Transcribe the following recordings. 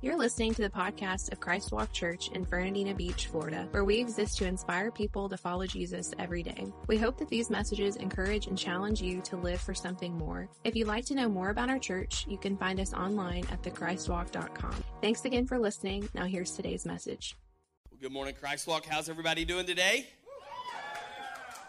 You're listening to the podcast of Christ Walk Church in Fernandina Beach, Florida, where we exist to inspire people to follow Jesus every day. We hope that these messages encourage and challenge you to live for something more. If you'd like to know more about our church, you can find us online at thechristwalk.com. Thanks again for listening. Now here's today's message. Well, good morning, Christ Walk. How's everybody doing today?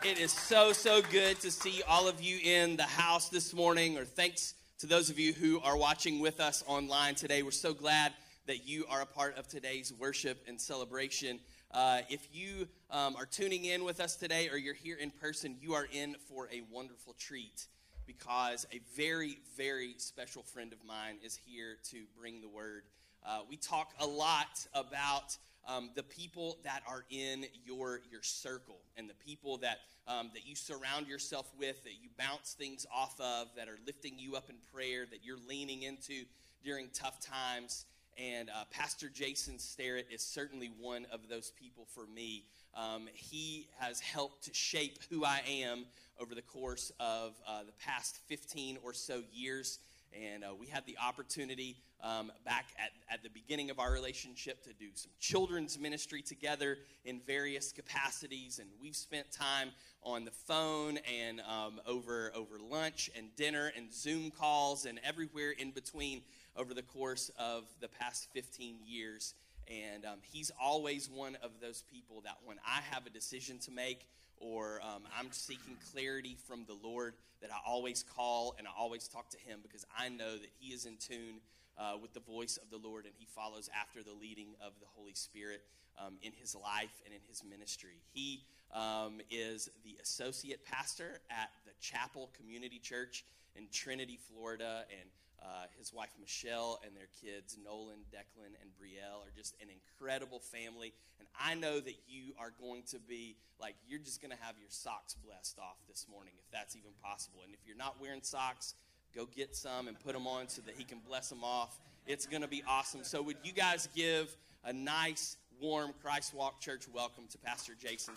It is so, so good to see all of you in the house this morning, or thanks to those of you who are watching with us online today. We're so glad that you are a part of today's worship and celebration. Uh, if you um, are tuning in with us today or you're here in person, you are in for a wonderful treat because a very, very special friend of mine is here to bring the word. Uh, we talk a lot about um, the people that are in your your circle and the people that um, that you surround yourself with, that you bounce things off of, that are lifting you up in prayer, that you're leaning into during tough times. And uh, Pastor Jason Starrett is certainly one of those people for me. Um, he has helped to shape who I am over the course of uh, the past 15 or so years. And uh, we had the opportunity um, back at, at the beginning of our relationship to do some children's ministry together in various capacities. And we've spent time on the phone and um, over, over lunch and dinner and Zoom calls and everywhere in between over the course of the past 15 years. And um, he's always one of those people that when I have a decision to make or um, I'm seeking clarity from the Lord, that I always call and I always talk to him because I know that he is in tune uh, with the voice of the Lord and he follows after the leading of the Holy Spirit um, in his life and in his ministry. He um, is the associate pastor at the Chapel Community Church in Trinity, Florida, and uh, his wife Michelle and their kids Nolan, Declan, and Brielle are just an incredible family. And I know that you are going to be like, you're just going to have your socks blessed off this morning, if that's even possible. And if you're not wearing socks, go get some and put them on so that he can bless them off. It's going to be awesome. So, would you guys give a nice, warm Christ Walk Church welcome to Pastor Jason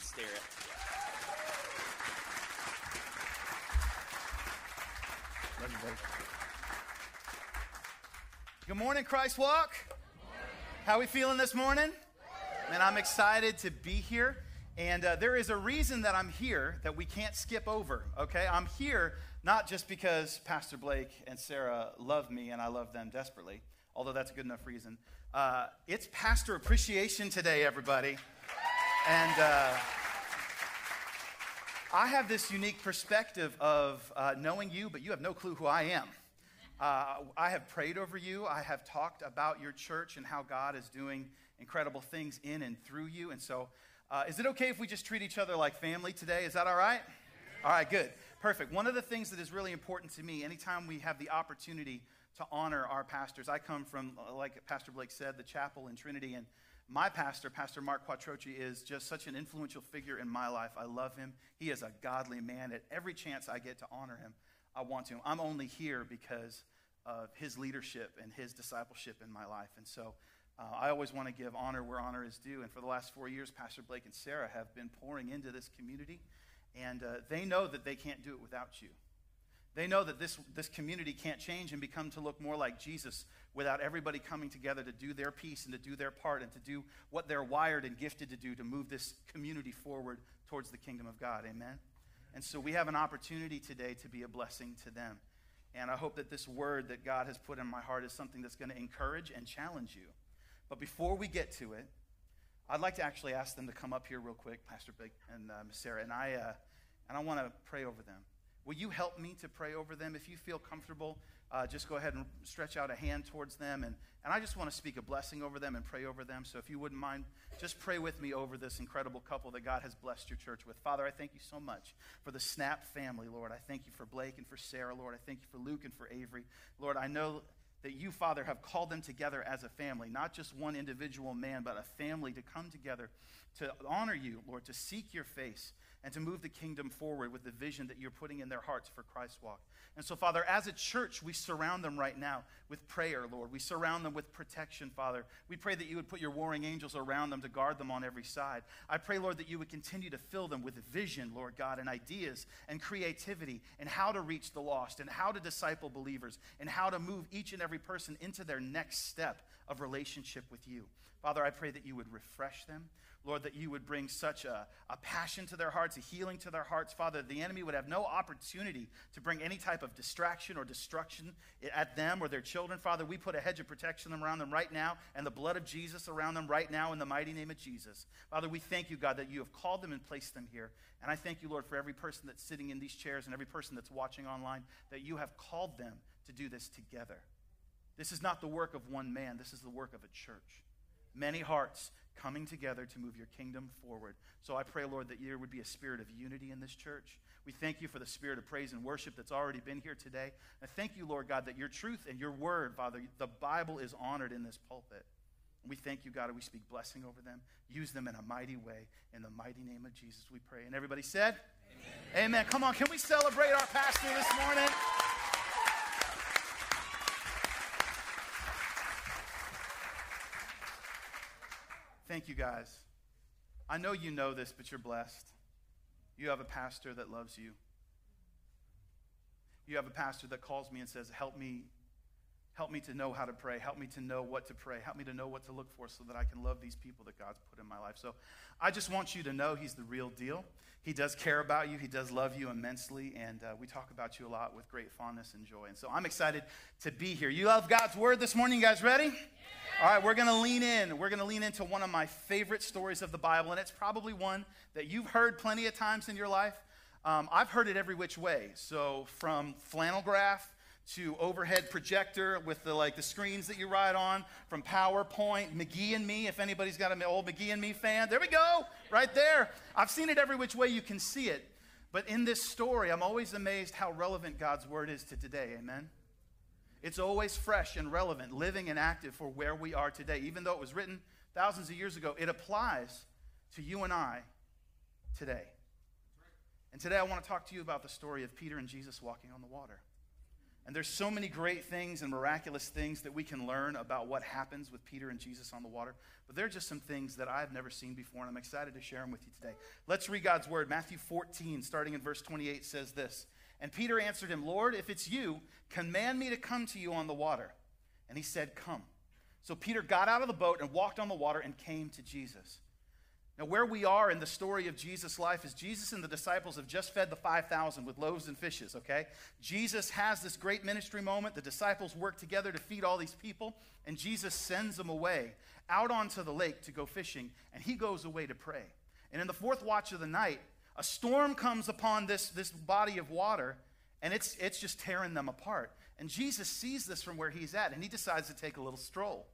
buddy. Good morning, Christ Walk. How are we feeling this morning? Man, I'm excited to be here. And uh, there is a reason that I'm here that we can't skip over, okay? I'm here not just because Pastor Blake and Sarah love me and I love them desperately, although that's a good enough reason. Uh, it's Pastor Appreciation today, everybody. And uh, I have this unique perspective of uh, knowing you, but you have no clue who I am. Uh, I have prayed over you. I have talked about your church and how God is doing incredible things in and through you. And so, uh, is it okay if we just treat each other like family today? Is that all right? All right, good. Perfect. One of the things that is really important to me, anytime we have the opportunity to honor our pastors, I come from, uh, like Pastor Blake said, the chapel in Trinity. And my pastor, Pastor Mark Quattrochi, is just such an influential figure in my life. I love him. He is a godly man. At every chance I get to honor him, I want to. I'm only here because of his leadership and his discipleship in my life. And so uh, I always want to give honor where honor is due. And for the last four years, Pastor Blake and Sarah have been pouring into this community. And uh, they know that they can't do it without you. They know that this, this community can't change and become to look more like Jesus without everybody coming together to do their piece and to do their part and to do what they're wired and gifted to do to move this community forward towards the kingdom of God. Amen? And so we have an opportunity today to be a blessing to them. And I hope that this word that God has put in my heart is something that's going to encourage and challenge you. But before we get to it, I'd like to actually ask them to come up here real quick, Pastor Big and uh, Miss Sarah, and I, uh, and I want to pray over them. Will you help me to pray over them? If you feel comfortable, uh, just go ahead and stretch out a hand towards them. And, and I just want to speak a blessing over them and pray over them. So if you wouldn't mind, just pray with me over this incredible couple that God has blessed your church with. Father, I thank you so much for the Snap family, Lord. I thank you for Blake and for Sarah, Lord. I thank you for Luke and for Avery. Lord, I know that you, Father, have called them together as a family, not just one individual man, but a family to come together to honor you, Lord, to seek your face and to move the kingdom forward with the vision that you're putting in their hearts for Christ's Walk. And so, Father, as a church, we surround them right now with prayer, Lord. We surround them with protection, Father. We pray that you would put your warring angels around them to guard them on every side. I pray, Lord, that you would continue to fill them with vision, Lord God, and ideas and creativity and how to reach the lost and how to disciple believers and how to move each and every person into their next step of relationship with you. Father, I pray that you would refresh them. Lord, that you would bring such a, a passion to their hearts, a healing to their hearts. Father, the enemy would have no opportunity to bring any type of distraction or destruction at them or their children. Father, we put a hedge of protection around them right now and the blood of Jesus around them right now in the mighty name of Jesus. Father, we thank you, God, that you have called them and placed them here. And I thank you, Lord, for every person that's sitting in these chairs and every person that's watching online, that you have called them to do this together. This is not the work of one man, this is the work of a church. Many hearts coming together to move your kingdom forward. So I pray, Lord, that there would be a spirit of unity in this church. We thank you for the spirit of praise and worship that's already been here today. And thank you, Lord God, that your truth and your word, Father, the Bible is honored in this pulpit. We thank you, God, and we speak blessing over them. Use them in a mighty way. In the mighty name of Jesus, we pray. And everybody said, Amen. Amen. Come on, can we celebrate our pastor this morning? Thank you, guys. I know you know this, but you're blessed. You have a pastor that loves you. You have a pastor that calls me and says, Help me, help me to know how to pray. Help me to know what to pray. Help me to know what to look for so that I can love these people that God's put in my life. So I just want you to know he's the real deal. He does care about you, he does love you immensely, and uh, we talk about you a lot with great fondness and joy. And so I'm excited to be here. You love God's word this morning, you guys ready? Yeah. All right, we're going to lean in. We're going to lean into one of my favorite stories of the Bible, and it's probably one that you've heard plenty of times in your life. Um, I've heard it every which way. So from flannel graph to overhead projector with the like the screens that you ride on, from PowerPoint, McGee and Me. If anybody's got an old McGee and Me fan, there we go, right there. I've seen it every which way you can see it. But in this story, I'm always amazed how relevant God's word is to today. Amen. It's always fresh and relevant, living and active for where we are today. Even though it was written thousands of years ago, it applies to you and I today. And today I want to talk to you about the story of Peter and Jesus walking on the water. And there's so many great things and miraculous things that we can learn about what happens with Peter and Jesus on the water. But there are just some things that I've never seen before, and I'm excited to share them with you today. Let's read God's word. Matthew 14, starting in verse 28, says this and Peter answered him, Lord, if it's you, command me to come to you on the water. And he said, Come. So Peter got out of the boat and walked on the water and came to Jesus. Where we are in the story of Jesus' life is Jesus and the disciples have just fed the 5,000 with loaves and fishes, okay? Jesus has this great ministry moment. The disciples work together to feed all these people, and Jesus sends them away out onto the lake to go fishing, and he goes away to pray. And in the fourth watch of the night, a storm comes upon this, this body of water, and it's, it's just tearing them apart. And Jesus sees this from where he's at, and he decides to take a little stroll.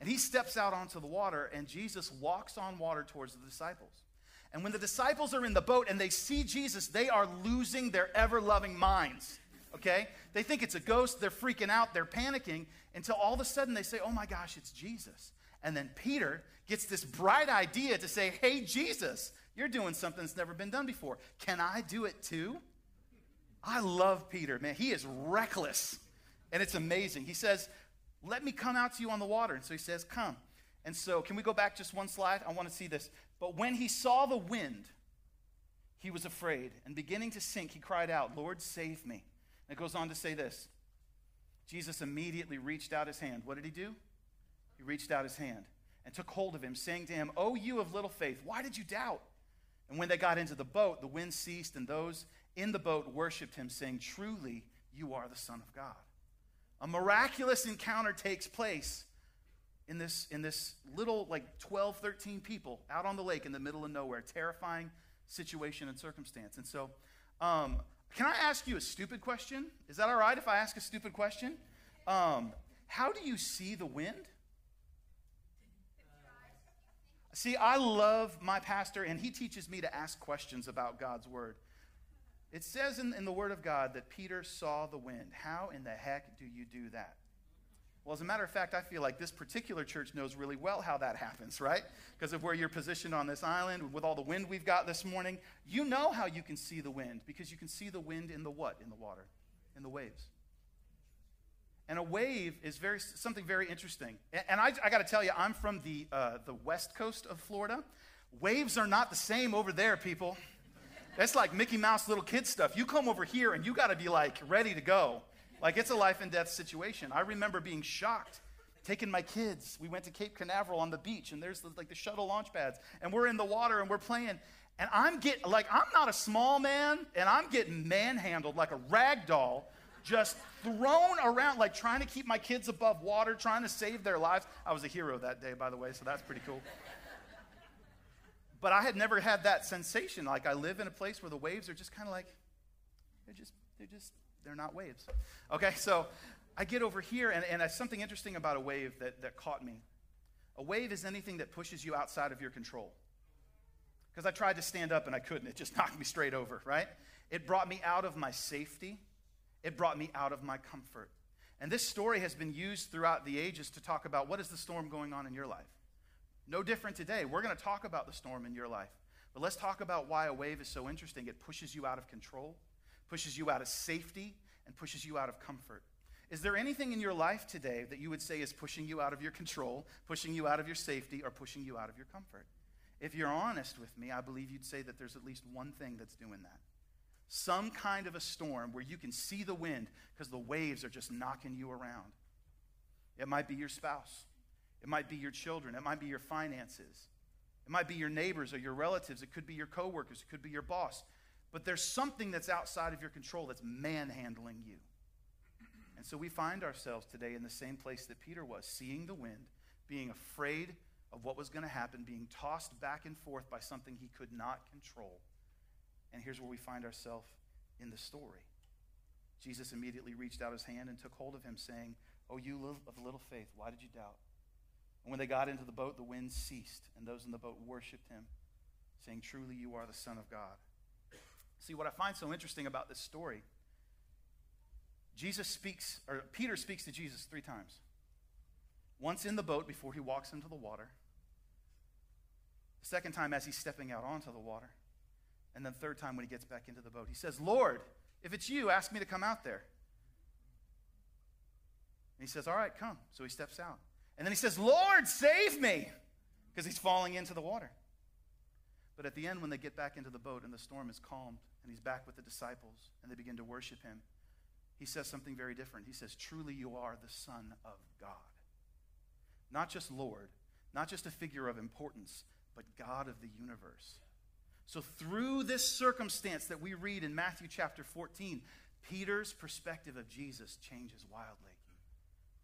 And he steps out onto the water, and Jesus walks on water towards the disciples. And when the disciples are in the boat and they see Jesus, they are losing their ever loving minds. Okay? They think it's a ghost. They're freaking out. They're panicking until all of a sudden they say, Oh my gosh, it's Jesus. And then Peter gets this bright idea to say, Hey, Jesus, you're doing something that's never been done before. Can I do it too? I love Peter, man. He is reckless. And it's amazing. He says, Let me come out to you on the water. And so he says, Come. And so, can we go back just one slide? I want to see this. But when he saw the wind, he was afraid. And beginning to sink, he cried out, Lord, save me. And it goes on to say this Jesus immediately reached out his hand. What did he do? He reached out his hand and took hold of him, saying to him, O you of little faith, why did you doubt? And when they got into the boat, the wind ceased, and those in the boat worshiped him, saying, Truly, you are the Son of God. A miraculous encounter takes place in this, in this little, like 12, 13 people out on the lake in the middle of nowhere. Terrifying situation and circumstance. And so, um, can I ask you a stupid question? Is that all right if I ask a stupid question? Um, how do you see the wind? See, I love my pastor, and he teaches me to ask questions about God's word. It says in, in the word of God that Peter saw the wind. How in the heck do you do that? Well, as a matter of fact, I feel like this particular church knows really well how that happens, right? Because of where you're positioned on this island, with all the wind we've got this morning. You know how you can see the wind because you can see the wind in the what? In the water, in the waves. And a wave is very something very interesting. And I, I got to tell you, I'm from the uh, the west coast of Florida. Waves are not the same over there, people. That's like Mickey Mouse little kid stuff. You come over here and you got to be like ready to go. Like it's a life and death situation. I remember being shocked taking my kids. We went to Cape Canaveral on the beach, and there's the, like the shuttle launch pads, and we're in the water and we're playing. And I'm getting like I'm not a small man, and I'm getting manhandled like a rag doll just thrown around, like trying to keep my kids above water, trying to save their lives. I was a hero that day, by the way, so that's pretty cool. But I had never had that sensation. Like I live in a place where the waves are just kind of like, they're just, they're just, they're not waves. Okay, so I get over here, and, and something interesting about a wave that, that caught me. A wave is anything that pushes you outside of your control. Because I tried to stand up and I couldn't. It just knocked me straight over, right? It brought me out of my safety. It brought me out of my comfort. And this story has been used throughout the ages to talk about what is the storm going on in your life. No different today. We're going to talk about the storm in your life. But let's talk about why a wave is so interesting. It pushes you out of control, pushes you out of safety, and pushes you out of comfort. Is there anything in your life today that you would say is pushing you out of your control, pushing you out of your safety, or pushing you out of your comfort? If you're honest with me, I believe you'd say that there's at least one thing that's doing that some kind of a storm where you can see the wind because the waves are just knocking you around. It might be your spouse, it might be your children, it might be your finances, it might be your neighbors or your relatives, it could be your coworkers, it could be your boss. But there's something that's outside of your control that's manhandling you. And so we find ourselves today in the same place that Peter was, seeing the wind, being afraid of what was going to happen, being tossed back and forth by something he could not control. And here's where we find ourselves in the story. Jesus immediately reached out his hand and took hold of him, saying, Oh, you of little faith, why did you doubt? And when they got into the boat, the wind ceased, and those in the boat worshiped him, saying, Truly, you are the Son of God. See, what I find so interesting about this story, Jesus speaks, or Peter speaks to Jesus three times. Once in the boat before he walks into the water, the second time as he's stepping out onto the water, and then third time when he gets back into the boat, he says, Lord, if it's you, ask me to come out there. And he says, All right, come. So he steps out. And then he says, Lord, save me, because he's falling into the water. But at the end, when they get back into the boat and the storm is calmed and he's back with the disciples and they begin to worship him, he says something very different. He says, Truly, you are the Son of God. Not just Lord, not just a figure of importance, but God of the universe. So, through this circumstance that we read in Matthew chapter 14, Peter's perspective of Jesus changes wildly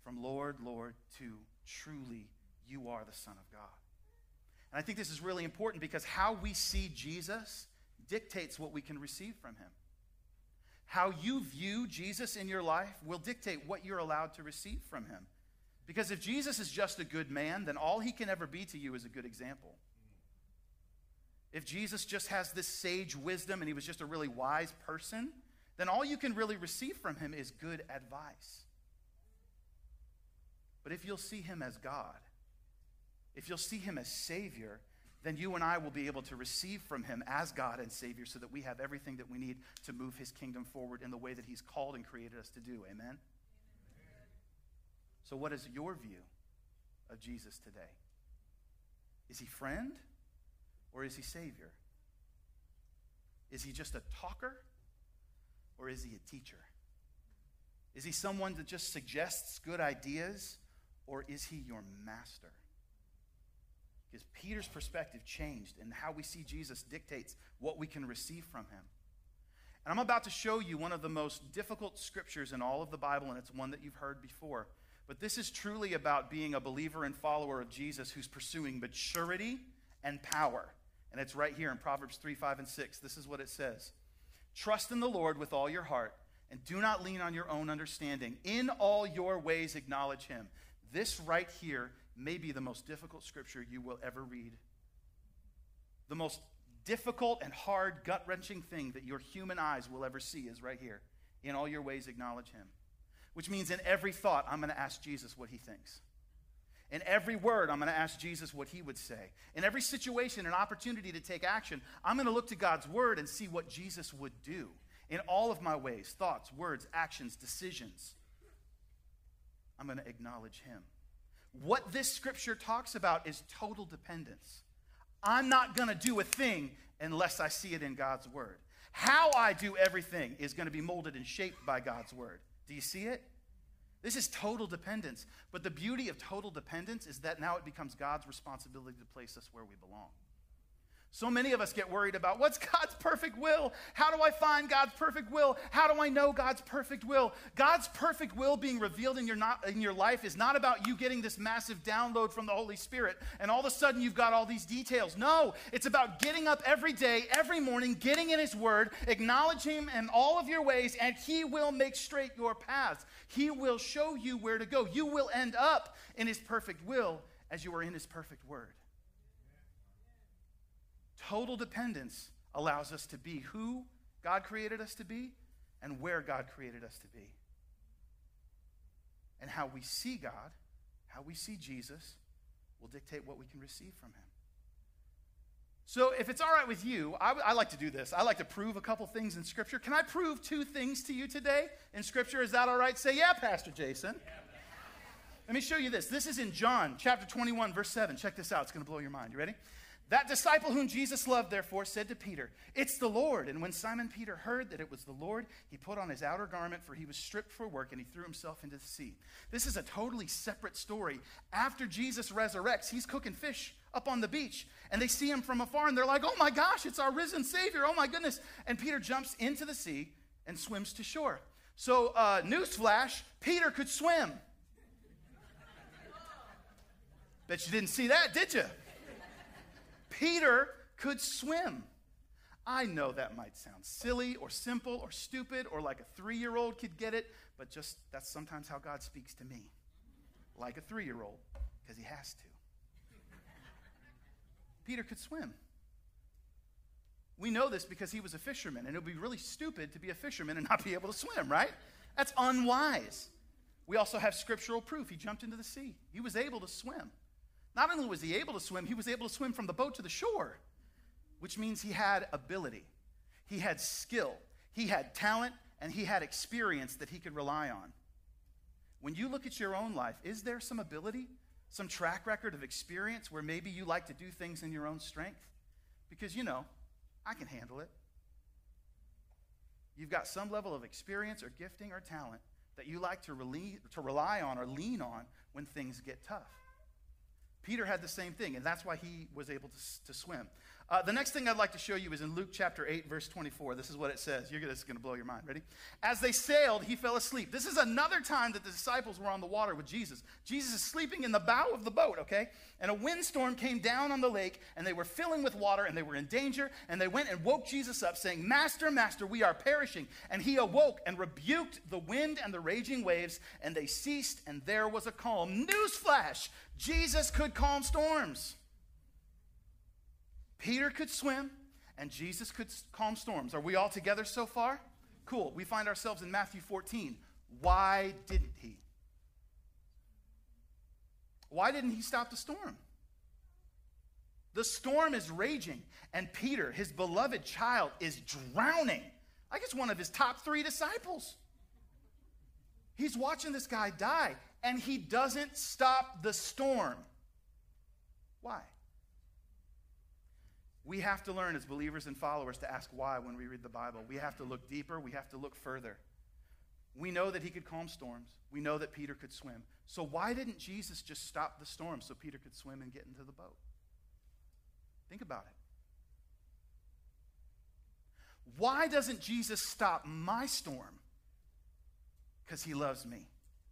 from Lord, Lord to truly, you are the Son of God. And I think this is really important because how we see Jesus dictates what we can receive from him. How you view Jesus in your life will dictate what you're allowed to receive from him. Because if Jesus is just a good man, then all he can ever be to you is a good example. If Jesus just has this sage wisdom and he was just a really wise person, then all you can really receive from him is good advice. But if you'll see him as God, if you'll see him as Savior, then you and I will be able to receive from him as God and Savior so that we have everything that we need to move his kingdom forward in the way that he's called and created us to do. Amen? So, what is your view of Jesus today? Is he friend? or is he Savior? Is he just a talker or is he a teacher? Is he someone that just suggests good ideas or is he your master? Because Peter's perspective changed and how we see Jesus dictates what we can receive from him. And I'm about to show you one of the most difficult scriptures in all of the Bible, and it's one that you've heard before. But this is truly about being a believer and follower of Jesus who's pursuing maturity and power. And it's right here in Proverbs 3, 5, and 6. This is what it says Trust in the Lord with all your heart, and do not lean on your own understanding. In all your ways, acknowledge him. This right here may be the most difficult scripture you will ever read. The most difficult and hard, gut wrenching thing that your human eyes will ever see is right here. In all your ways, acknowledge him. which means in every thought, I'm going to ask Jesus what he thinks. In every word, I'm going to ask Jesus what he would say. In every situation and opportunity to take action, I'm going to look to God's word and see what Jesus would do in all of my ways thoughts, words, actions, decisions. I'm going to acknowledge him. What this scripture talks about is total dependence. I'm not going to do a thing unless I see it in God's word. How I do everything is going to be molded and shaped by God's word. Do you see it? This is total dependence. But the beauty of total dependence is that now it becomes God's responsibility to place us where we belong. So many of us get worried about what's God's perfect will? How do I find God's perfect will? How do I know God's perfect will? God's perfect will being revealed in your, not, in your life is not about you getting this massive download from the Holy Spirit and all of a sudden you've got all these details. No, it's about getting up every day, every morning, getting in His Word, acknowledging Him in all of your ways, and He will make straight your paths. He will show you where to go. You will end up in His perfect will as you are in His perfect Word. Total dependence allows us to be who God created us to be and where God created us to be. And how we see God, how we see Jesus, will dictate what we can receive from Him. So, if it's all right with you, I, I, like to do this. I like to prove a couple things in Scripture. Can I prove two things to you today in Scripture? Is that all right? Say, yeah, Pastor Jason. Yeah. Let me show you this. This is in John chapter 21, verse 7. Check this out. It's going to blow your mind. You ready? That disciple whom Jesus loved, therefore, said to Peter, It's the Lord. And when Simon Peter heard that it was the Lord, he put on his outer garment, for he was stripped for work, and he threw himself into the sea. This is a totally separate story. After Jesus resurrects, he's cooking fish up on the beach, and they see him from afar, and they're like, Oh my gosh, it's our risen Savior. Oh my goodness. And Peter jumps into the sea and swims to shore. So, uh, newsflash Peter could swim. Bet you didn't see that, did you? Peter could swim. I know that might sound silly or simple or stupid or like a three year old could get it, but just that's sometimes how God speaks to me. Like a three year old, because he has to. Peter could swim. We know this because he was a fisherman, and it would be really stupid to be a fisherman and not be able to swim, right? That's unwise. We also have scriptural proof. He jumped into the sea, he was able to swim. Not only was he able to swim, he was able to swim from the boat to the shore, which means he had ability, he had skill, he had talent, and he had experience that he could rely on. When you look at your own life, is there some ability, some track record of experience where maybe you like to do things in your own strength? Because, you know, I can handle it. You've got some level of experience or gifting or talent that you like to, rely, to rely on or lean on when things get tough. Peter had the same thing, and that's why he was able to, to swim. Uh, the next thing I'd like to show you is in Luke chapter 8, verse 24. This is what it says. You're, this is going to blow your mind. Ready? As they sailed, he fell asleep. This is another time that the disciples were on the water with Jesus. Jesus is sleeping in the bow of the boat, okay? And a windstorm came down on the lake, and they were filling with water, and they were in danger. And they went and woke Jesus up, saying, Master, Master, we are perishing. And he awoke and rebuked the wind and the raging waves, and they ceased, and there was a calm. Newsflash Jesus could calm storms. Peter could swim, and Jesus could calm storms. Are we all together so far? Cool. We find ourselves in Matthew 14. Why didn't he? Why didn't he stop the storm? The storm is raging, and Peter, his beloved child, is drowning. Like it's one of his top three disciples. He's watching this guy die, and he doesn't stop the storm. Why? We have to learn as believers and followers to ask why when we read the Bible. We have to look deeper, we have to look further. We know that he could calm storms. We know that Peter could swim. So why didn't Jesus just stop the storm so Peter could swim and get into the boat? Think about it. Why doesn't Jesus stop my storm? Because he loves me.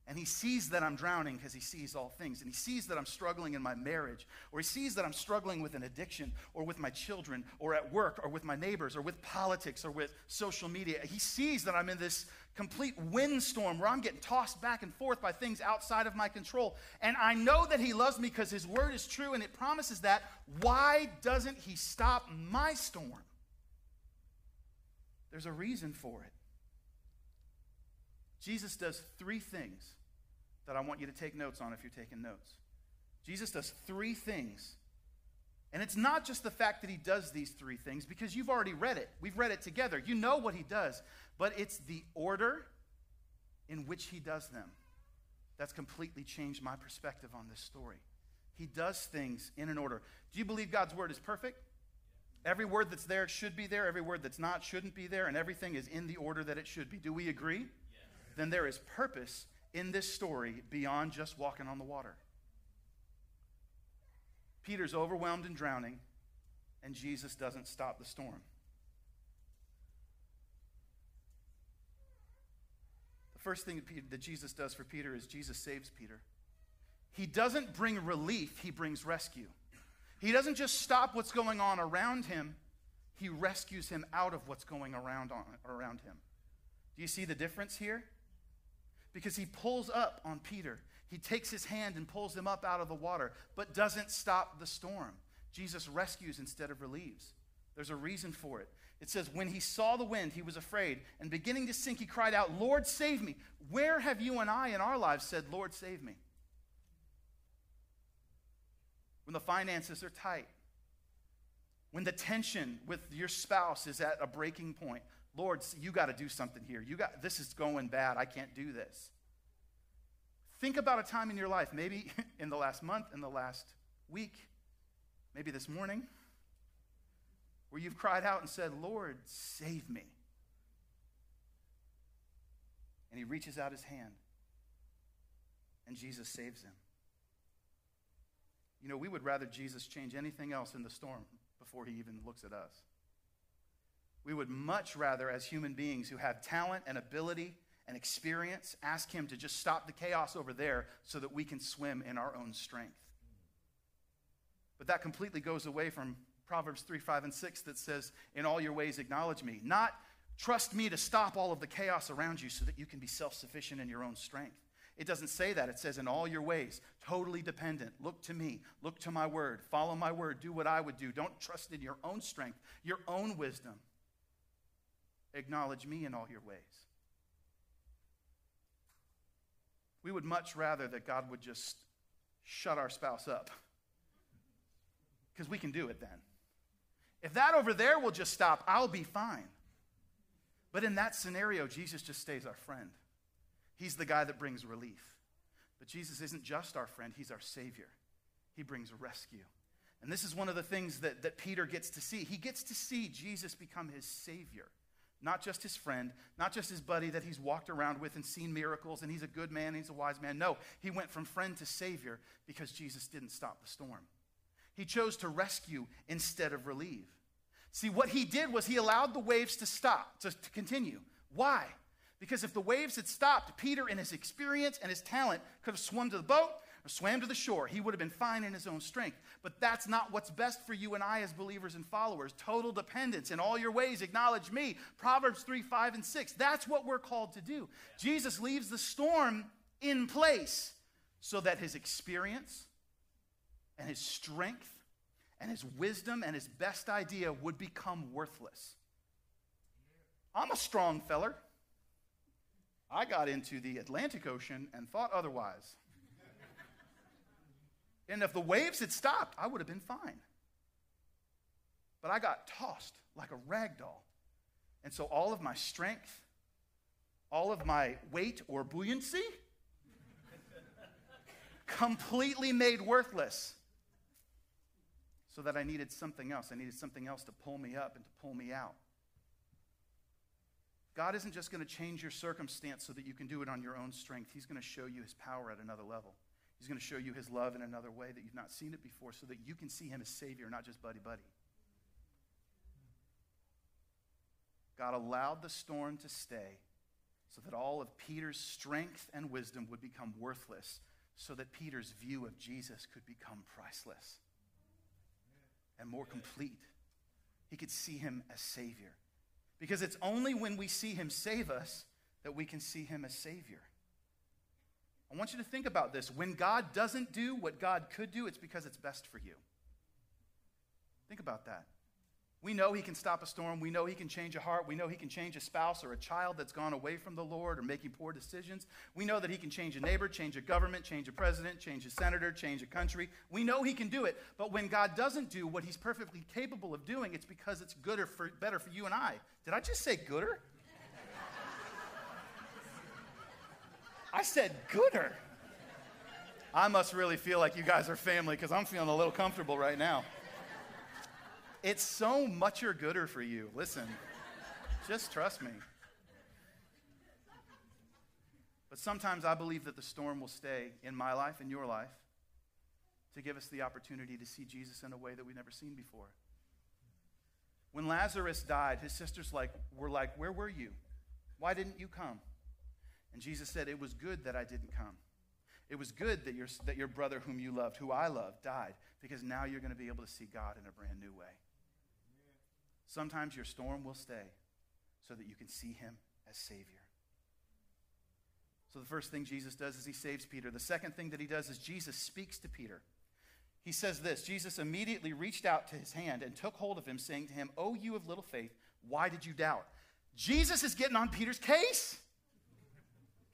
And he sees that I'm drowning because he sees all things. And he sees that I'm struggling in my marriage, or he sees that I'm struggling with an addiction, or with my children, or at work, or with my neighbors, or with politics, or with social media. He sees that I'm in this complete windstorm where I'm getting tossed back and forth by things outside of my control. And I know that he loves me because his word is true and it promises that. Why doesn't he stop my storm? There's a reason for it. Jesus does three things that I want you to take notes on if you're taking notes. Jesus does three things. And it's not just the fact that he does these three things, because you've already read it. We've read it together. You know what he does, but it's the order in which he does them that's completely changed my perspective on this story. He does things in an order. Do you believe God's word is perfect? Every word that's there should be there, every word that's not shouldn't be there, and everything is in the order that it should be. Do we agree? Yes. Then there is purpose in this story beyond just walking on the water. Peter's overwhelmed and drowning, and Jesus doesn't stop the storm. The first thing that Jesus does for Peter is Jesus saves Peter. He doesn't bring relief, he brings rescue. He doesn't just stop what's going on around him, he rescues him out of what's going around, on, around him. Do you see the difference here? Because he pulls up on Peter. He takes his hand and pulls him up out of the water, but doesn't stop the storm. Jesus rescues instead of relieves. There's a reason for it. It says, When he saw the wind, he was afraid, and beginning to sink, he cried out, Lord, save me. Where have you and I in our lives said, Lord, save me? when the finances are tight, when the tension with your spouse is at a breaking point. Lord, you got to do something here. You got this is going bad. I can't do this. Think about a time in your life, maybe in the last month, in the last week, maybe this morning, where you've cried out and said, Lord, save me. And he reaches out his hand, and Jesus saves him. You know, we would rather Jesus change anything else in the storm before he even looks at us. We would much rather, as human beings who have talent and ability and experience, ask him to just stop the chaos over there so that we can swim in our own strength. But that completely goes away from Proverbs 3, 5, and 6 that says, In all your ways, acknowledge me. Not trust me to stop all of the chaos around you so that you can be self sufficient in your own strength. It doesn't say that. It says, in all your ways, totally dependent. Look to me. Look to my word. Follow my word. Do what I would do. Don't trust in your own strength, your own wisdom. Acknowledge me in all your ways. We would much rather that God would just shut our spouse up because we can do it then. If that over there will just stop, I'll be fine. But in that scenario, Jesus just stays our friend. He's the guy that brings relief. But Jesus isn't just our friend, He's our Savior. He brings rescue. And this is one of the things that, that Peter gets to see. He gets to see Jesus become his Savior, not just his friend, not just his buddy that he's walked around with and seen miracles and he's a good man, he's a wise man. No, he went from friend to Savior because Jesus didn't stop the storm. He chose to rescue instead of relieve. See, what he did was he allowed the waves to stop, to, to continue. Why? Because if the waves had stopped, Peter, in his experience and his talent, could have swum to the boat or swam to the shore. He would have been fine in his own strength. But that's not what's best for you and I as believers and followers. Total dependence. In all your ways, acknowledge me. Proverbs 3, 5, and 6. That's what we're called to do. Jesus leaves the storm in place so that his experience and his strength and his wisdom and his best idea would become worthless. I'm a strong feller. I got into the Atlantic Ocean and thought otherwise. And if the waves had stopped, I would have been fine. But I got tossed like a rag doll. And so all of my strength, all of my weight or buoyancy, completely made worthless. So that I needed something else. I needed something else to pull me up and to pull me out. God isn't just going to change your circumstance so that you can do it on your own strength. He's going to show you his power at another level. He's going to show you his love in another way that you've not seen it before so that you can see him as Savior, not just buddy buddy. God allowed the storm to stay so that all of Peter's strength and wisdom would become worthless, so that Peter's view of Jesus could become priceless and more complete. He could see him as Savior. Because it's only when we see him save us that we can see him as Savior. I want you to think about this. When God doesn't do what God could do, it's because it's best for you. Think about that. We know He can stop a storm. We know He can change a heart. We know He can change a spouse or a child that's gone away from the Lord or making poor decisions. We know that He can change a neighbor, change a government, change a president, change a senator, change a country. We know He can do it. But when God doesn't do what He's perfectly capable of doing, it's because it's gooder for, better for you and I. Did I just say gooder? I said gooder. I must really feel like you guys are family because I'm feeling a little comfortable right now. It's so much or gooder for you. Listen, just trust me. But sometimes I believe that the storm will stay in my life and your life to give us the opportunity to see Jesus in a way that we've never seen before. When Lazarus died, his sisters like, were like, Where were you? Why didn't you come? And Jesus said, It was good that I didn't come. It was good that your, that your brother, whom you loved, who I loved, died, because now you're going to be able to see God in a brand new way. Sometimes your storm will stay so that you can see him as Savior. So, the first thing Jesus does is he saves Peter. The second thing that he does is Jesus speaks to Peter. He says this Jesus immediately reached out to his hand and took hold of him, saying to him, Oh, you of little faith, why did you doubt? Jesus is getting on Peter's case.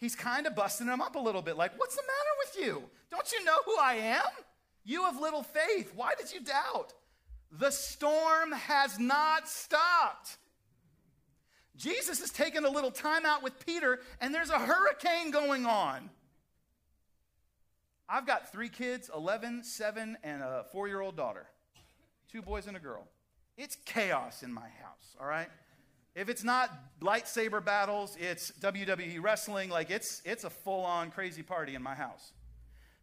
He's kind of busting him up a little bit, like, What's the matter with you? Don't you know who I am? You of little faith, why did you doubt? The storm has not stopped. Jesus is taking a little time out with Peter, and there's a hurricane going on. I've got three kids 11, 7, and a four year old daughter. Two boys and a girl. It's chaos in my house, all right? If it's not lightsaber battles, it's WWE wrestling. Like, it's, it's a full on crazy party in my house.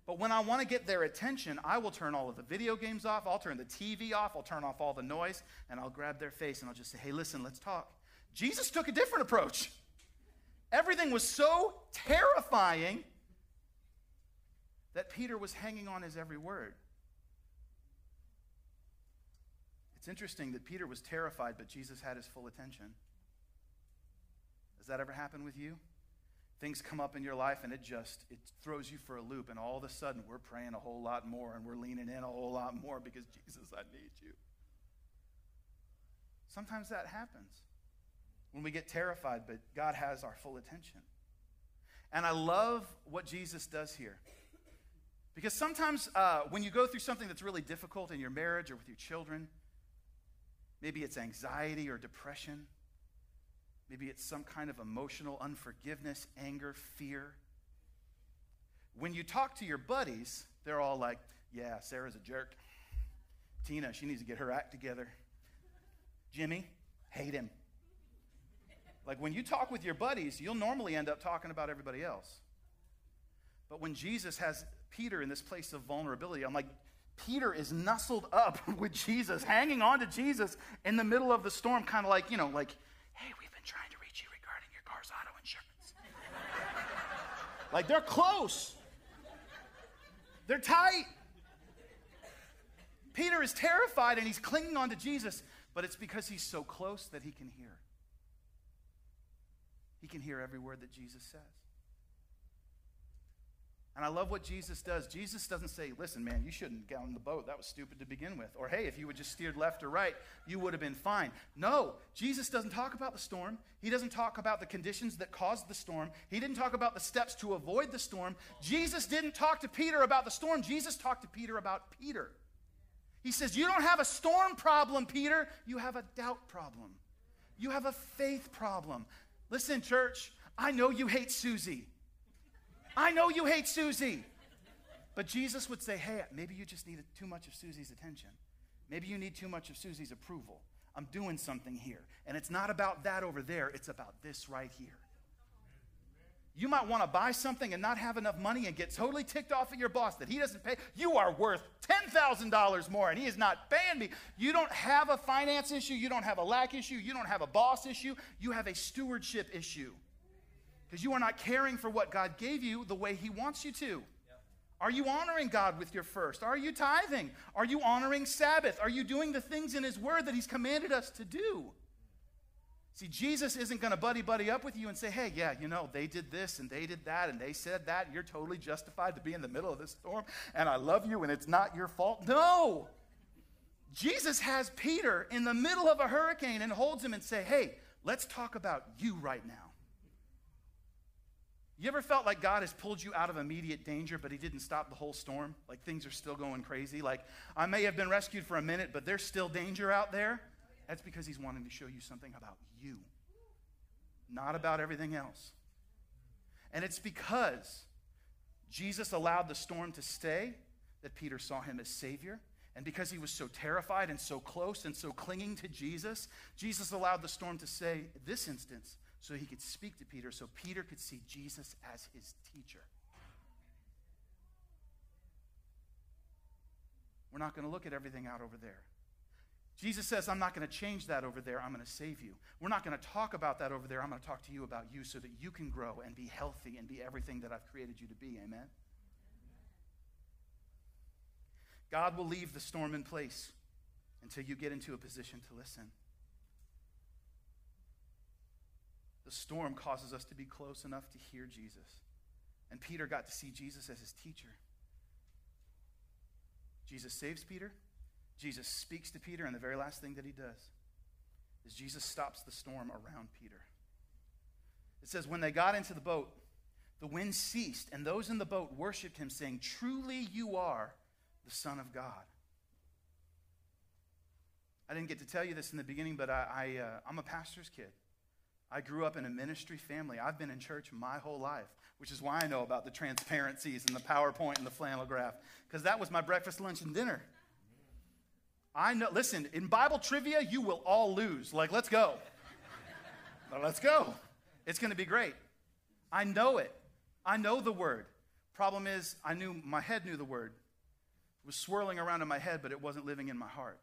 But when I want to get their attention, I will turn all of the video games off, I'll turn the TV off, I'll turn off all the noise, and I'll grab their face and I'll just say, hey, listen, let's talk. Jesus took a different approach. Everything was so terrifying that Peter was hanging on his every word. It's interesting that Peter was terrified, but Jesus had his full attention. Does that ever happen with you? things come up in your life and it just it throws you for a loop and all of a sudden we're praying a whole lot more and we're leaning in a whole lot more because jesus i need you sometimes that happens when we get terrified but god has our full attention and i love what jesus does here because sometimes uh, when you go through something that's really difficult in your marriage or with your children maybe it's anxiety or depression Maybe it's some kind of emotional unforgiveness, anger, fear. When you talk to your buddies, they're all like, yeah, Sarah's a jerk. Tina, she needs to get her act together. Jimmy, hate him. Like when you talk with your buddies, you'll normally end up talking about everybody else. But when Jesus has Peter in this place of vulnerability, I'm like, Peter is nestled up with Jesus, hanging on to Jesus in the middle of the storm, kind of like, you know, like, hey, we've been trying to reach you regarding your car's auto insurance. Like they're close, they're tight. Peter is terrified and he's clinging on to Jesus, but it's because he's so close that he can hear. He can hear every word that Jesus says. And I love what Jesus does. Jesus doesn't say, listen, man, you shouldn't get on the boat. That was stupid to begin with. Or, hey, if you would just steered left or right, you would have been fine. No, Jesus doesn't talk about the storm. He doesn't talk about the conditions that caused the storm. He didn't talk about the steps to avoid the storm. Jesus didn't talk to Peter about the storm. Jesus talked to Peter about Peter. He says, You don't have a storm problem, Peter. You have a doubt problem. You have a faith problem. Listen, church, I know you hate Susie. I know you hate Susie. But Jesus would say, hey, maybe you just need too much of Susie's attention. Maybe you need too much of Susie's approval. I'm doing something here. And it's not about that over there, it's about this right here. You might want to buy something and not have enough money and get totally ticked off at your boss that he doesn't pay. You are worth $10,000 more and he is not paying me. You don't have a finance issue. You don't have a lack issue. You don't have a boss issue. You have a stewardship issue because you are not caring for what God gave you the way He wants you to. Are you honoring God with your first? Are you tithing? Are you honoring Sabbath? Are you doing the things in His Word that He's commanded us to do? See, Jesus isn't going to buddy buddy up with you and say, hey, yeah, you know, they did this and they did that and they said that, and you're totally justified to be in the middle of this storm, and I love you and it's not your fault. No! Jesus has Peter in the middle of a hurricane and holds him and say, "Hey, let's talk about you right now." You ever felt like God has pulled you out of immediate danger, but He didn't stop the whole storm? Like things are still going crazy? Like I may have been rescued for a minute, but there's still danger out there? That's because He's wanting to show you something about you, not about everything else. And it's because Jesus allowed the storm to stay that Peter saw Him as Savior. And because he was so terrified and so close and so clinging to Jesus, Jesus allowed the storm to stay, this instance, so he could speak to Peter, so Peter could see Jesus as his teacher. We're not going to look at everything out over there. Jesus says, I'm not going to change that over there. I'm going to save you. We're not going to talk about that over there. I'm going to talk to you about you so that you can grow and be healthy and be everything that I've created you to be. Amen? God will leave the storm in place until you get into a position to listen. The storm causes us to be close enough to hear Jesus. And Peter got to see Jesus as his teacher. Jesus saves Peter. Jesus speaks to Peter, and the very last thing that he does is Jesus stops the storm around Peter. It says, When they got into the boat, the wind ceased, and those in the boat worshiped him, saying, Truly you are the Son of God. I didn't get to tell you this in the beginning, but I, I, uh, I'm a pastor's kid. I grew up in a ministry family. I've been in church my whole life, which is why I know about the transparencies and the PowerPoint and the flannel graph, because that was my breakfast, lunch, and dinner. I know, listen, in Bible trivia, you will all lose. Like, let's go. let's go. It's going to be great. I know it. I know the word. Problem is, I knew my head knew the word. It was swirling around in my head, but it wasn't living in my heart.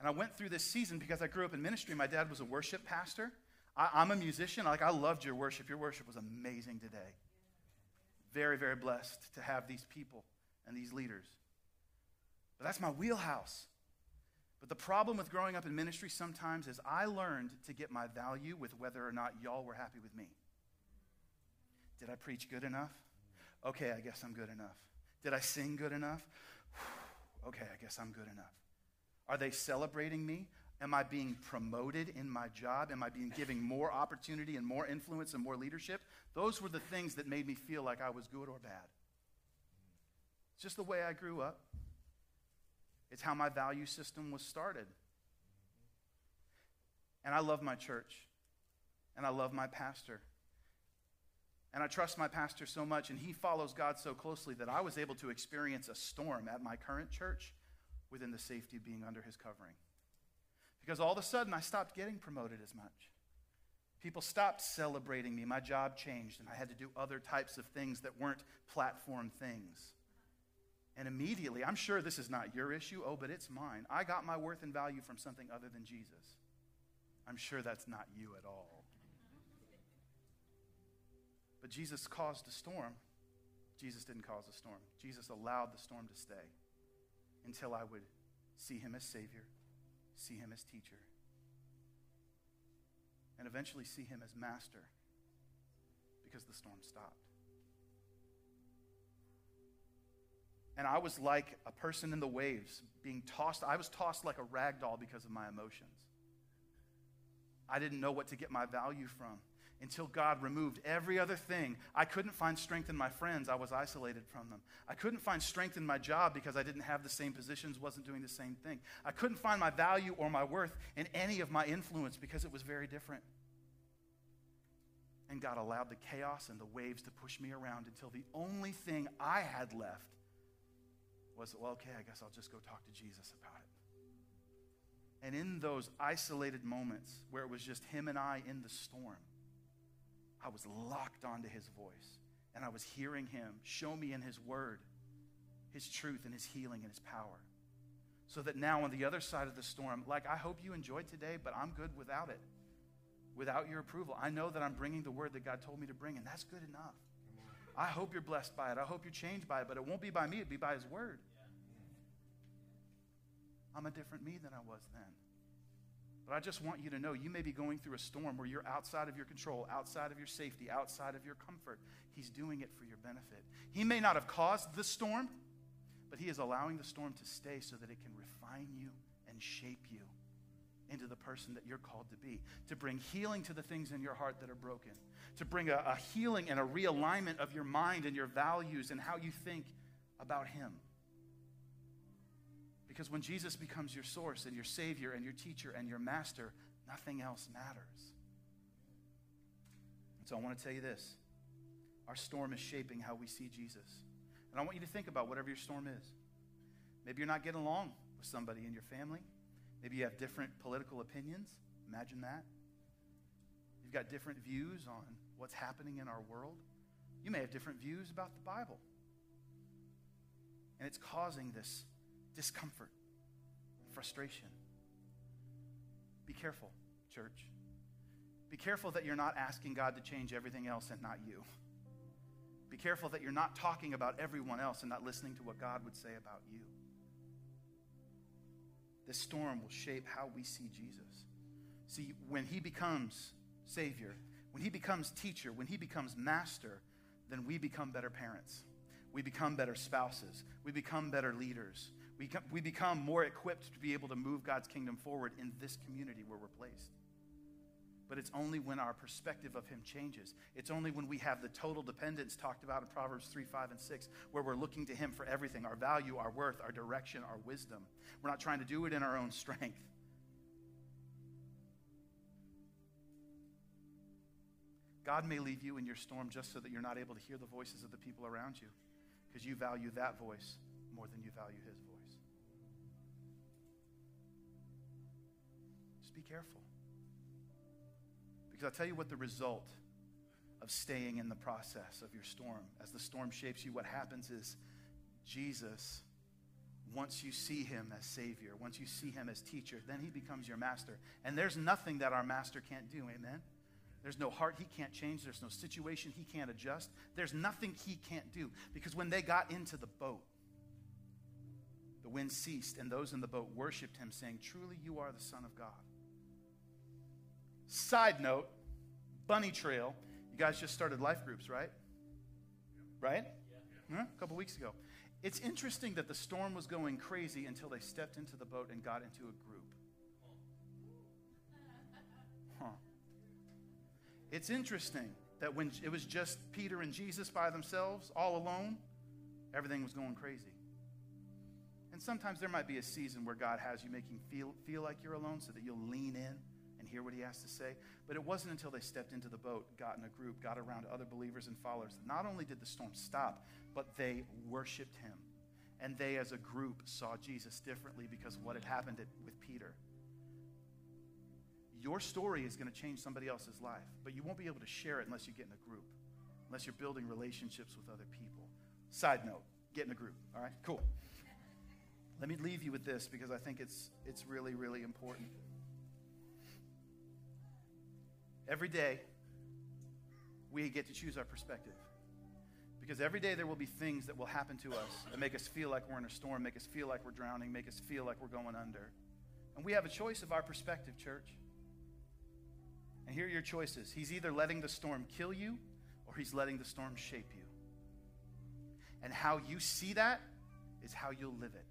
And I went through this season because I grew up in ministry. My dad was a worship pastor. I, am a musician. Like, I loved your worship. Your worship was amazing today. Very, very blessed to have these people and these leaders. But that's my wheelhouse. But the problem with growing up in ministry sometimes is I learned to get my value with whether or not y'all were happy with me. Did I preach good enough? Okay, I guess I'm good enough. Did I sing good enough? Okay, I guess I'm good enough. Are they celebrating me? Am I being promoted in my job? Am I being given more opportunity and more influence and more leadership? Those were the things that made me feel like I was good or bad. It's just the way I grew up. It's how my value system was started. And I love my church. And I love my pastor. And I trust my pastor so much, and he follows God so closely that I was able to experience a storm at my current church within the safety of being under his covering. Because all of a sudden, I stopped getting promoted as much. People stopped celebrating me. My job changed, and I had to do other types of things that weren't platform things. And immediately, I'm sure this is not your issue, oh, but it's mine. I got my worth and value from something other than Jesus. I'm sure that's not you at all. But Jesus caused a storm. Jesus didn't cause a storm. Jesus allowed the storm to stay until I would see him as Savior, see him as teacher, and eventually see him as master because the storm stopped. And I was like a person in the waves being tossed. I was tossed like a rag doll because of my emotions. I didn't know what to get my value from until God removed every other thing. I couldn't find strength in my friends. I was isolated from them. I couldn't find strength in my job because I didn't have the same positions, wasn't doing the same thing. I couldn't find my value or my worth in any of my influence because it was very different. And God allowed the chaos and the waves to push me around until the only thing I had left was, well, okay, I guess I'll just go talk to Jesus about it. And in those isolated moments where it was just him and I in the storm, I was locked onto his voice and I was hearing him show me in his word his truth and his healing and his power. So that now on the other side of the storm, like I hope you enjoyed today, but I'm good without it, without your approval. I know that I'm bringing the word that God told me to bring, and that's good enough. I hope you're blessed by it. I hope you're changed by it, but it won't be by me, it'll be by his word. I'm a different me than I was then. But I just want you to know you may be going through a storm where you're outside of your control, outside of your safety, outside of your comfort. He's doing it for your benefit. He may not have caused the storm, but He is allowing the storm to stay so that it can refine you and shape you into the person that you're called to be, to bring healing to the things in your heart that are broken, to bring a, a healing and a realignment of your mind and your values and how you think about Him. Because when Jesus becomes your source and your Savior and your teacher and your master, nothing else matters. And so I want to tell you this our storm is shaping how we see Jesus. And I want you to think about whatever your storm is. Maybe you're not getting along with somebody in your family. Maybe you have different political opinions. Imagine that. You've got different views on what's happening in our world. You may have different views about the Bible. And it's causing this discomfort, frustration. Be careful, church. Be careful that you're not asking God to change everything else and not you. Be careful that you're not talking about everyone else and not listening to what God would say about you. This storm will shape how we see Jesus. See, when he becomes Savior, when he becomes teacher, when he becomes master, then we become better parents. We become better spouses. We become better leaders. We, we become more equipped to be able to move God's kingdom forward in this community where we're placed. But it's only when our perspective of Him changes. It's only when we have the total dependence talked about in Proverbs 3, 5, and 6, where we're looking to Him for everything our value, our worth, our direction, our wisdom. We're not trying to do it in our own strength. God may leave you in your storm just so that you're not able to hear the voices of the people around you because you value that voice more than you value His voice. Be careful. Because I'll tell you what the result of staying in the process of your storm, as the storm shapes you, what happens is Jesus, once you see him as Savior, once you see him as teacher, then he becomes your master. And there's nothing that our master can't do, amen? There's no heart he can't change. There's no situation he can't adjust. There's nothing he can't do. Because when they got into the boat, the wind ceased, and those in the boat worshiped him, saying, Truly, you are the Son of God. Side note, Bunny Trail. You guys just started life groups, right? Right? Yeah. A couple weeks ago. It's interesting that the storm was going crazy until they stepped into the boat and got into a group. Huh. It's interesting that when it was just Peter and Jesus by themselves, all alone, everything was going crazy. And sometimes there might be a season where God has you making feel feel like you're alone so that you'll lean in hear what he has to say. But it wasn't until they stepped into the boat, got in a group, got around other believers and followers, that not only did the storm stop, but they worshiped him. And they, as a group, saw Jesus differently because of what had happened with Peter. Your story is going to change somebody else's life, but you won't be able to share it unless you get in a group, unless you're building relationships with other people. Side note, get in a group. All right, cool. Let me leave you with this because I think it's, it's really, really important. Every day, we get to choose our perspective. Because every day there will be things that will happen to us that make us feel like we're in a storm, make us feel like we're drowning, make us feel like we're going under. And we have a choice of our perspective, church. And here are your choices. He's either letting the storm kill you or he's letting the storm shape you. And how you see that is how you'll live it.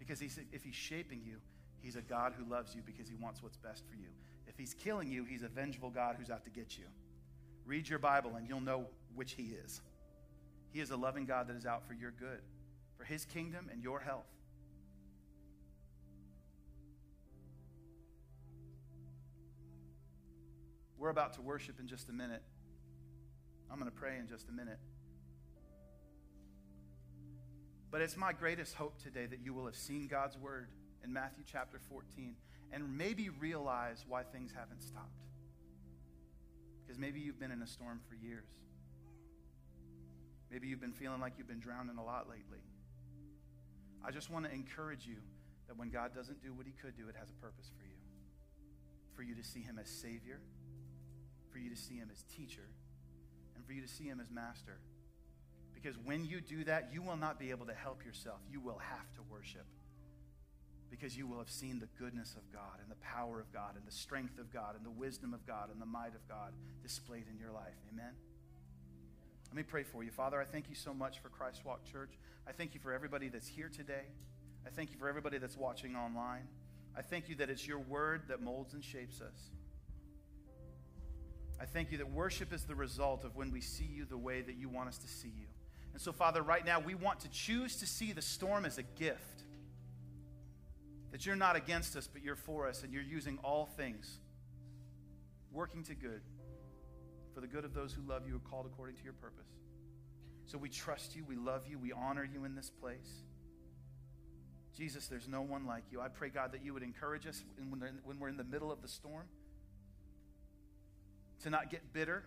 Because he's, if he's shaping you, he's a God who loves you because he wants what's best for you. If he's killing you, he's a vengeful God who's out to get you. Read your Bible and you'll know which he is. He is a loving God that is out for your good, for his kingdom and your health. We're about to worship in just a minute. I'm going to pray in just a minute. But it's my greatest hope today that you will have seen God's word in Matthew chapter 14 and maybe realize why things haven't stopped. Because maybe you've been in a storm for years. Maybe you've been feeling like you've been drowning a lot lately. I just want to encourage you that when God doesn't do what he could do, it has a purpose for you. For you to see him as Savior, for you to see him as teacher, and for you to see him as master. Because when you do that, you will not be able to help yourself. You will have to worship. Because you will have seen the goodness of God and the power of God and the strength of God and the wisdom of God and the might of God displayed in your life. Amen. Let me pray for you. Father, I thank you so much for Christ Walk Church. I thank you for everybody that's here today. I thank you for everybody that's watching online. I thank you that it's your word that molds and shapes us. I thank you that worship is the result of when we see you the way that you want us to see you. And so, Father, right now we want to choose to see the storm as a gift. That you're not against us, but you're for us, and you're using all things working to good for the good of those who love you are called according to your purpose. So we trust you, we love you, we honor you in this place. Jesus, there's no one like you. I pray, God, that you would encourage us when we're in the middle of the storm to not get bitter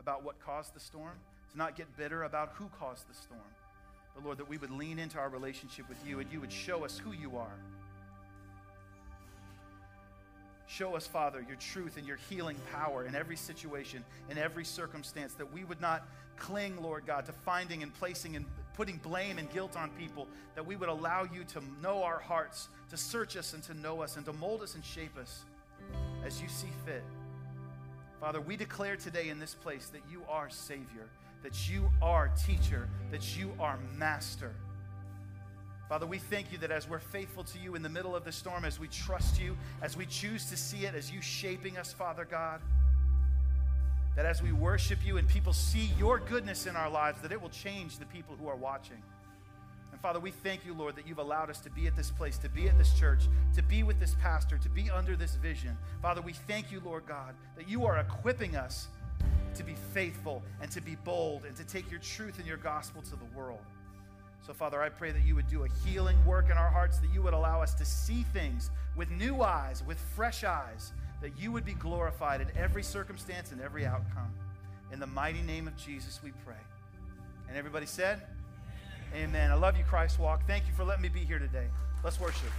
about what caused the storm, to not get bitter about who caused the storm. But Lord, that we would lean into our relationship with you and you would show us who you are. Show us, Father, your truth and your healing power in every situation, in every circumstance, that we would not cling, Lord God, to finding and placing and putting blame and guilt on people, that we would allow you to know our hearts, to search us and to know us, and to mold us and shape us as you see fit. Father, we declare today in this place that you are Savior, that you are teacher, that you are master. Father, we thank you that as we're faithful to you in the middle of the storm, as we trust you, as we choose to see it, as you shaping us, Father God, that as we worship you and people see your goodness in our lives, that it will change the people who are watching. And Father, we thank you, Lord, that you've allowed us to be at this place, to be at this church, to be with this pastor, to be under this vision. Father, we thank you, Lord God, that you are equipping us to be faithful and to be bold and to take your truth and your gospel to the world. So, Father, I pray that you would do a healing work in our hearts, that you would allow us to see things with new eyes, with fresh eyes, that you would be glorified in every circumstance and every outcome. In the mighty name of Jesus, we pray. And everybody said, Amen. I love you, Christ Walk. Thank you for letting me be here today. Let's worship.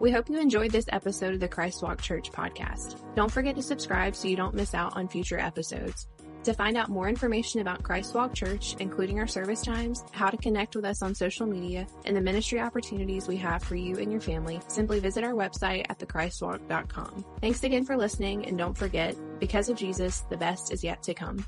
We hope you enjoyed this episode of the Christ Walk Church podcast. Don't forget to subscribe so you don't miss out on future episodes. To find out more information about Christ Walk Church, including our service times, how to connect with us on social media, and the ministry opportunities we have for you and your family, simply visit our website at thechristwalk.com. Thanks again for listening, and don't forget, because of Jesus, the best is yet to come.